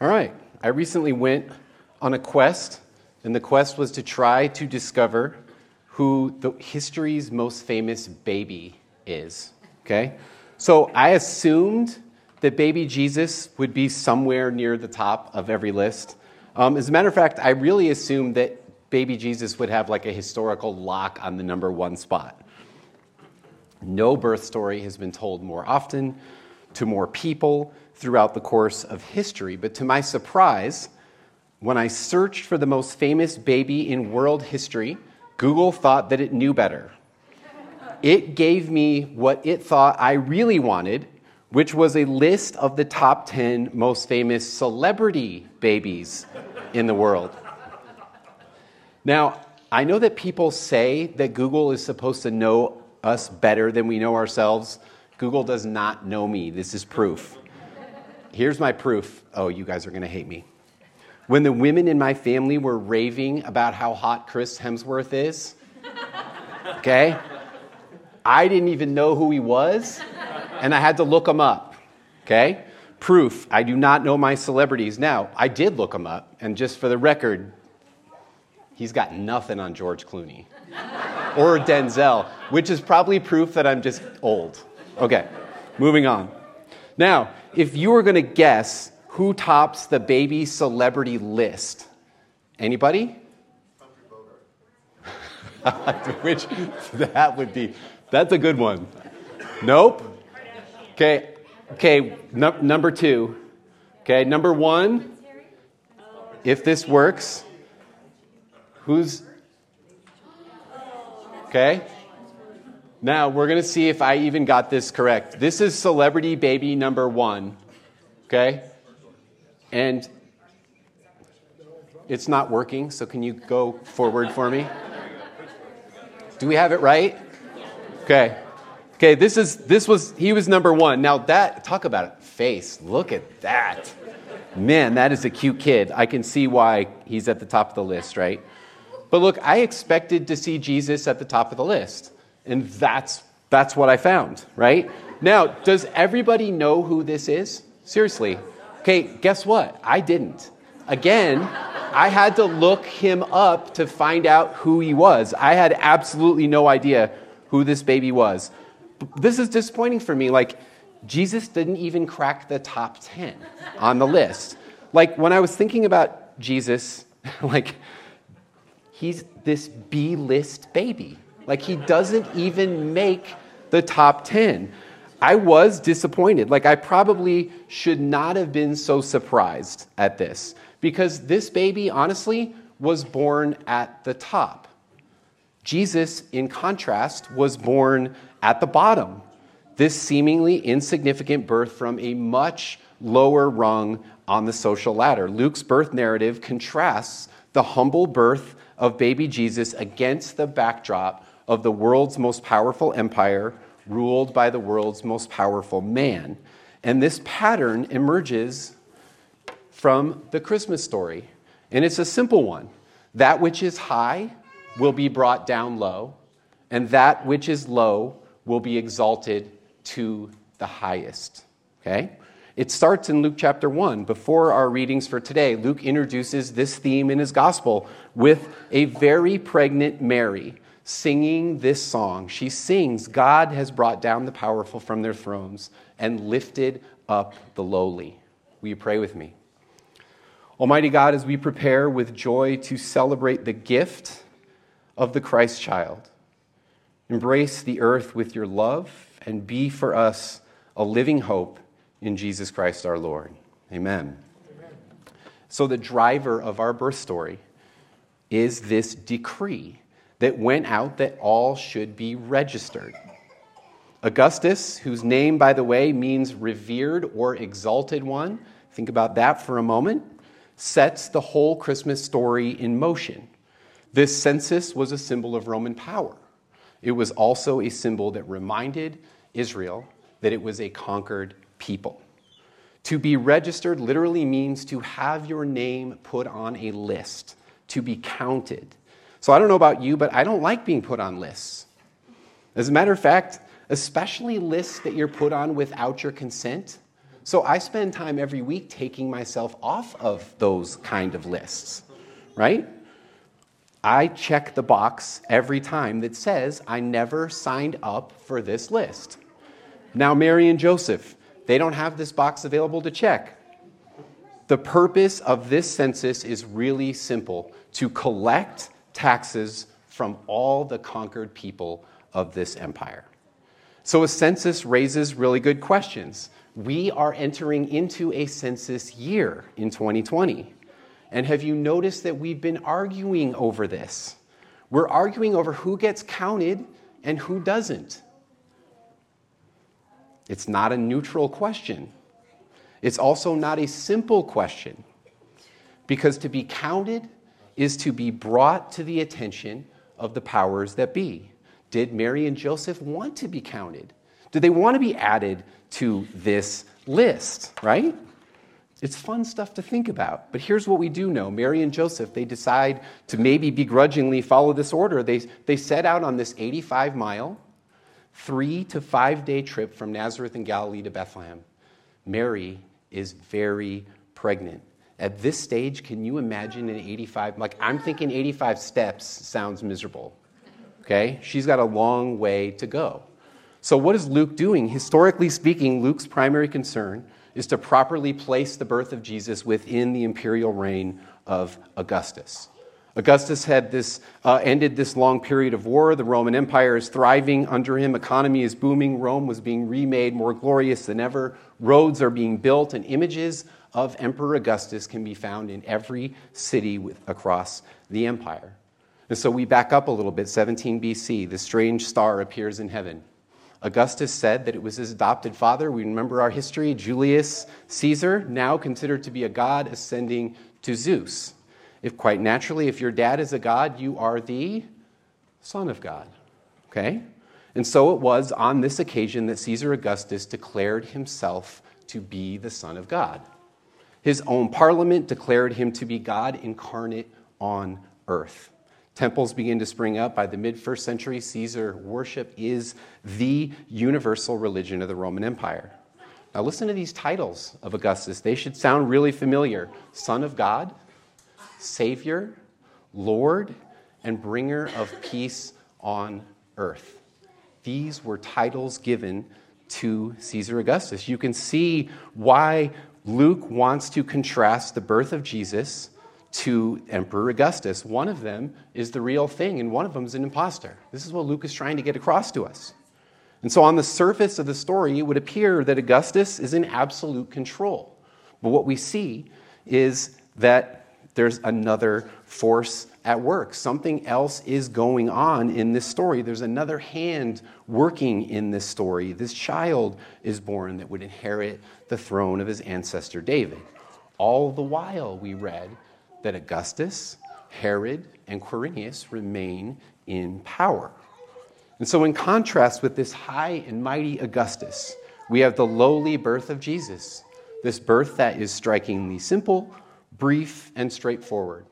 All right. I recently went on a quest, and the quest was to try to discover who the history's most famous baby is. Okay? So I assumed that baby Jesus would be somewhere near the top of every list. Um, as a matter of fact, I really assumed that baby Jesus would have like a historical lock on the number one spot. No birth story has been told more often to more people throughout the course of history. But to my surprise, when I searched for the most famous baby in world history, Google thought that it knew better. It gave me what it thought I really wanted, which was a list of the top 10 most famous celebrity babies in the world. Now, I know that people say that Google is supposed to know us better than we know ourselves. Google does not know me. This is proof. Here's my proof. Oh, you guys are going to hate me. When the women in my family were raving about how hot Chris Hemsworth is, okay, I didn't even know who he was, and I had to look him up, okay? Proof, I do not know my celebrities. Now, I did look him up, and just for the record, he's got nothing on George Clooney or Denzel, which is probably proof that I'm just old. Okay, moving on. Now, if you were going to guess who tops the baby celebrity list, anybody? Which that would be. That's a good one. Nope. Okay. Okay. Number two. Okay. Number one. If this works, who's okay? Now, we're going to see if I even got this correct. This is celebrity baby number one, okay? And it's not working, so can you go forward for me? Do we have it right? Okay. Okay, this is this was he was number 1. Now that talk about it, face. Look at that. Man, that is a cute kid. I can see why he's at the top of the list, right? But look, I expected to see Jesus at the top of the list. And that's, that's what I found, right? Now, does everybody know who this is? Seriously. Okay, guess what? I didn't. Again, I had to look him up to find out who he was. I had absolutely no idea who this baby was. This is disappointing for me. Like, Jesus didn't even crack the top 10 on the list. Like, when I was thinking about Jesus, like, he's this B list baby. Like he doesn't even make the top 10. I was disappointed. Like I probably should not have been so surprised at this because this baby, honestly, was born at the top. Jesus, in contrast, was born at the bottom. This seemingly insignificant birth from a much lower rung on the social ladder. Luke's birth narrative contrasts the humble birth of baby Jesus against the backdrop of the world's most powerful empire ruled by the world's most powerful man. And this pattern emerges from the Christmas story. And it's a simple one that which is high will be brought down low, and that which is low will be exalted to the highest. Okay? It starts in Luke chapter 1. Before our readings for today, Luke introduces this theme in his gospel with a very pregnant Mary singing this song. She sings, God has brought down the powerful from their thrones and lifted up the lowly. Will you pray with me? Almighty God, as we prepare with joy to celebrate the gift of the Christ child, embrace the earth with your love and be for us a living hope in Jesus Christ our Lord. Amen. Amen. So, the driver of our birth story is this decree that went out that all should be registered. Augustus, whose name, by the way, means revered or exalted one, think about that for a moment, sets the whole Christmas story in motion. This census was a symbol of Roman power. It was also a symbol that reminded Israel that it was a conquered people. To be registered literally means to have your name put on a list, to be counted. So I don't know about you, but I don't like being put on lists. As a matter of fact, especially lists that you're put on without your consent, So I spend time every week taking myself off of those kind of lists, right? I check the box every time that says I never signed up for this list. Now, Mary and Joseph, they don't have this box available to check. The purpose of this census is really simple to collect taxes from all the conquered people of this empire. So, a census raises really good questions. We are entering into a census year in 2020. And have you noticed that we've been arguing over this? We're arguing over who gets counted and who doesn't. It's not a neutral question. It's also not a simple question. Because to be counted is to be brought to the attention of the powers that be. Did Mary and Joseph want to be counted? Did they want to be added to this list, right? It's fun stuff to think about. But here's what we do know Mary and Joseph, they decide to maybe begrudgingly follow this order. They, they set out on this 85 mile, three to five day trip from Nazareth in Galilee to Bethlehem. Mary is very pregnant. At this stage, can you imagine an 85? Like, I'm thinking 85 steps sounds miserable. Okay? She's got a long way to go. So, what is Luke doing? Historically speaking, Luke's primary concern is to properly place the birth of Jesus within the imperial reign of Augustus. Augustus had this, uh, ended this long period of war. The Roman Empire is thriving under him. Economy is booming. Rome was being remade more glorious than ever. Roads are being built, and images of Emperor Augustus can be found in every city with, across the empire. And so we back up a little bit. 17 BC, the strange star appears in heaven. Augustus said that it was his adopted father. We remember our history Julius Caesar, now considered to be a god, ascending to Zeus. If quite naturally, if your dad is a god, you are the son of God. Okay? And so it was on this occasion that Caesar Augustus declared himself to be the Son of God. His own parliament declared him to be God incarnate on earth. Temples begin to spring up. By the mid first century, Caesar worship is the universal religion of the Roman Empire. Now, listen to these titles of Augustus. They should sound really familiar Son of God, Savior, Lord, and Bringer of Peace on earth. These were titles given to Caesar Augustus. You can see why Luke wants to contrast the birth of Jesus to Emperor Augustus. One of them is the real thing, and one of them is an impostor. This is what Luke is trying to get across to us. And so, on the surface of the story, it would appear that Augustus is in absolute control. But what we see is that there's another force at work. Something else is going on in this story. There's another hand working in this story. This child is born that would inherit the throne of his ancestor David. All the while, we read that Augustus, Herod, and Quirinius remain in power. And so, in contrast with this high and mighty Augustus, we have the lowly birth of Jesus, this birth that is strikingly simple, brief, and straightforward.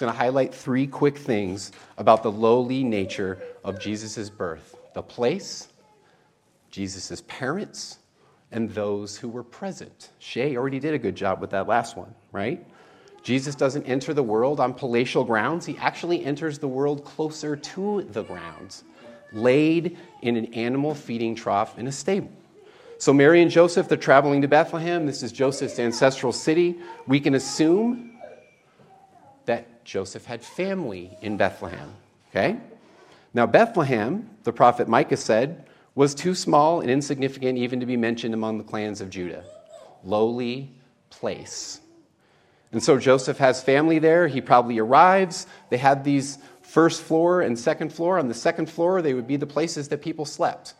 I'm going to highlight three quick things about the lowly nature of Jesus' birth the place, Jesus' parents, and those who were present. Shay already did a good job with that last one, right? Jesus doesn't enter the world on palatial grounds, he actually enters the world closer to the grounds, laid in an animal feeding trough in a stable. So, Mary and Joseph, they're traveling to Bethlehem. This is Joseph's ancestral city. We can assume that Joseph had family in Bethlehem. Okay? Now, Bethlehem, the prophet Micah said, was too small and insignificant even to be mentioned among the clans of Judah. Lowly place. And so Joseph has family there. He probably arrives. They had these first floor and second floor. On the second floor, they would be the places that people slept.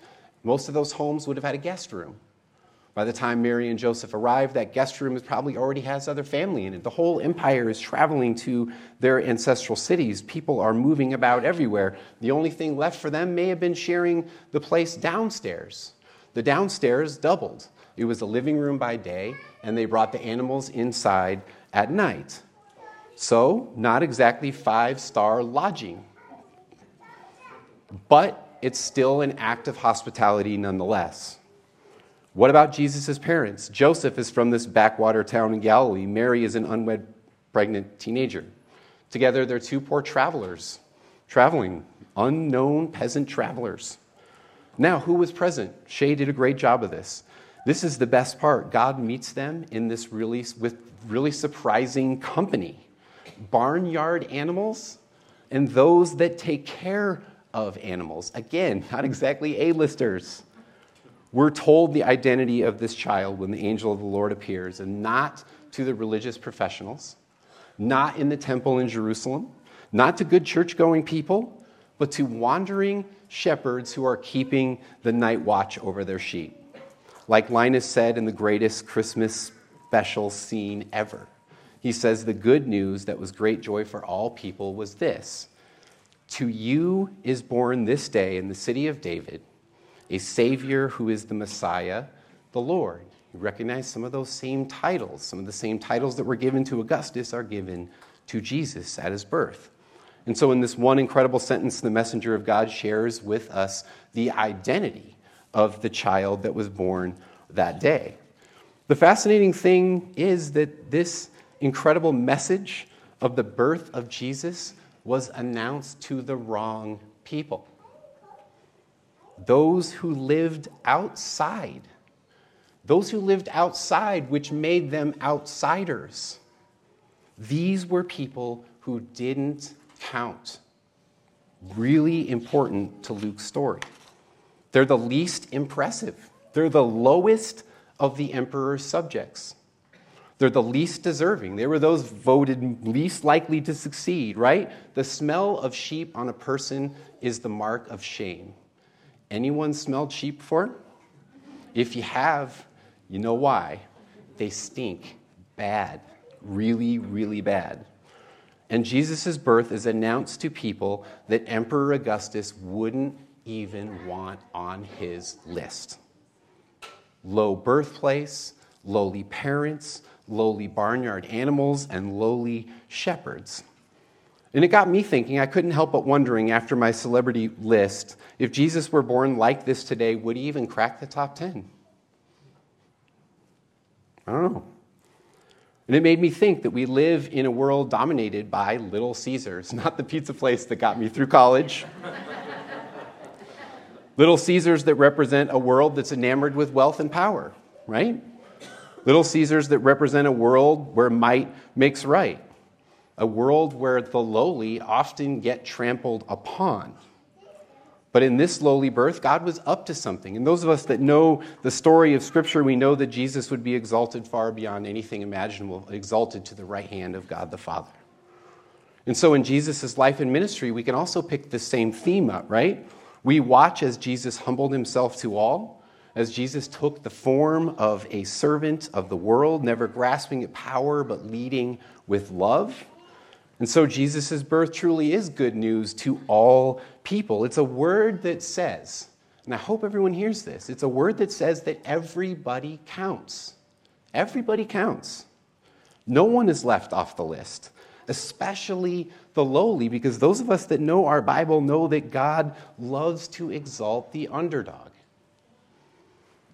Most of those homes would have had a guest room. By the time Mary and Joseph arrived, that guest room probably already has other family in it. The whole empire is traveling to their ancestral cities. People are moving about everywhere. The only thing left for them may have been sharing the place downstairs. The downstairs doubled. It was a living room by day, and they brought the animals inside at night. So, not exactly five star lodging, but it's still an act of hospitality nonetheless. What about Jesus' parents? Joseph is from this backwater town in Galilee. Mary is an unwed pregnant teenager. Together, they're two poor travelers, traveling, unknown peasant travelers. Now, who was present? Shay did a great job of this. This is the best part. God meets them in this really with really surprising company. Barnyard animals and those that take care of animals. Again, not exactly A-listers. We're told the identity of this child when the angel of the Lord appears, and not to the religious professionals, not in the temple in Jerusalem, not to good church going people, but to wandering shepherds who are keeping the night watch over their sheep. Like Linus said in the greatest Christmas special scene ever, he says, The good news that was great joy for all people was this To you is born this day in the city of David a Savior who is the Messiah, the Lord. You recognize some of those same titles. Some of the same titles that were given to Augustus are given to Jesus at his birth. And so, in this one incredible sentence, the messenger of God shares with us the identity of the child that was born that day. The fascinating thing is that this incredible message of the birth of Jesus was announced to the wrong people those who lived outside. Those who lived outside, which made them outsiders. These were people who didn't count. Really important to Luke's story. They're the least impressive, they're the lowest of the emperor's subjects. They're the least deserving. They were those voted least likely to succeed, right? The smell of sheep on a person is the mark of shame. Anyone smelled sheep before? If you have, you know why. They stink bad, really, really bad. And Jesus' birth is announced to people that Emperor Augustus wouldn't even want on his list. Low birthplace, lowly parents, lowly barnyard animals, and lowly shepherds. And it got me thinking, I couldn't help but wondering after my celebrity list if Jesus were born like this today, would he even crack the top 10? I don't know. And it made me think that we live in a world dominated by Little Caesars, not the pizza place that got me through college. Little Caesars that represent a world that's enamored with wealth and power, right? Little Caesars that represent a world where might makes right a world where the lowly often get trampled upon. But in this lowly birth, God was up to something. And those of us that know the story of Scripture, we know that Jesus would be exalted far beyond anything imaginable, exalted to the right hand of God the Father. And so in Jesus' life and ministry, we can also pick the same theme up, right? We watch as Jesus humbled himself to all, as Jesus took the form of a servant of the world, never grasping at power, but leading with love. And so Jesus' birth truly is good news to all people. It's a word that says, and I hope everyone hears this, it's a word that says that everybody counts. Everybody counts. No one is left off the list, especially the lowly, because those of us that know our Bible know that God loves to exalt the underdog.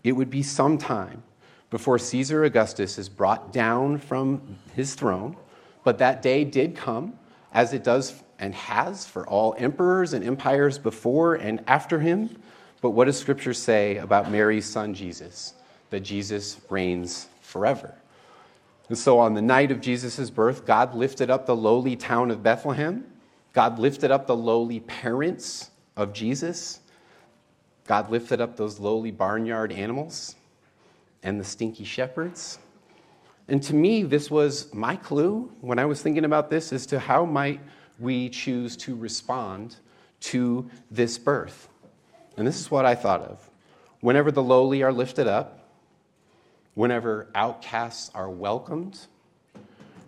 It would be some time before Caesar Augustus is brought down from his throne but that day did come, as it does and has for all emperors and empires before and after him. But what does Scripture say about Mary's son Jesus? That Jesus reigns forever. And so on the night of Jesus' birth, God lifted up the lowly town of Bethlehem. God lifted up the lowly parents of Jesus. God lifted up those lowly barnyard animals and the stinky shepherds. And to me, this was my clue when I was thinking about this as to how might we choose to respond to this birth. And this is what I thought of. Whenever the lowly are lifted up, whenever outcasts are welcomed,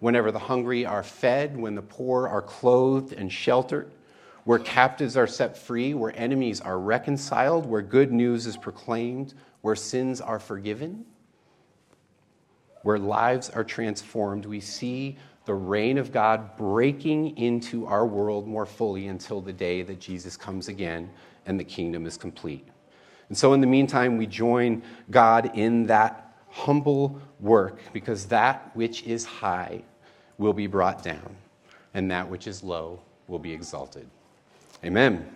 whenever the hungry are fed, when the poor are clothed and sheltered, where captives are set free, where enemies are reconciled, where good news is proclaimed, where sins are forgiven, where lives are transformed, we see the reign of God breaking into our world more fully until the day that Jesus comes again and the kingdom is complete. And so, in the meantime, we join God in that humble work because that which is high will be brought down, and that which is low will be exalted. Amen.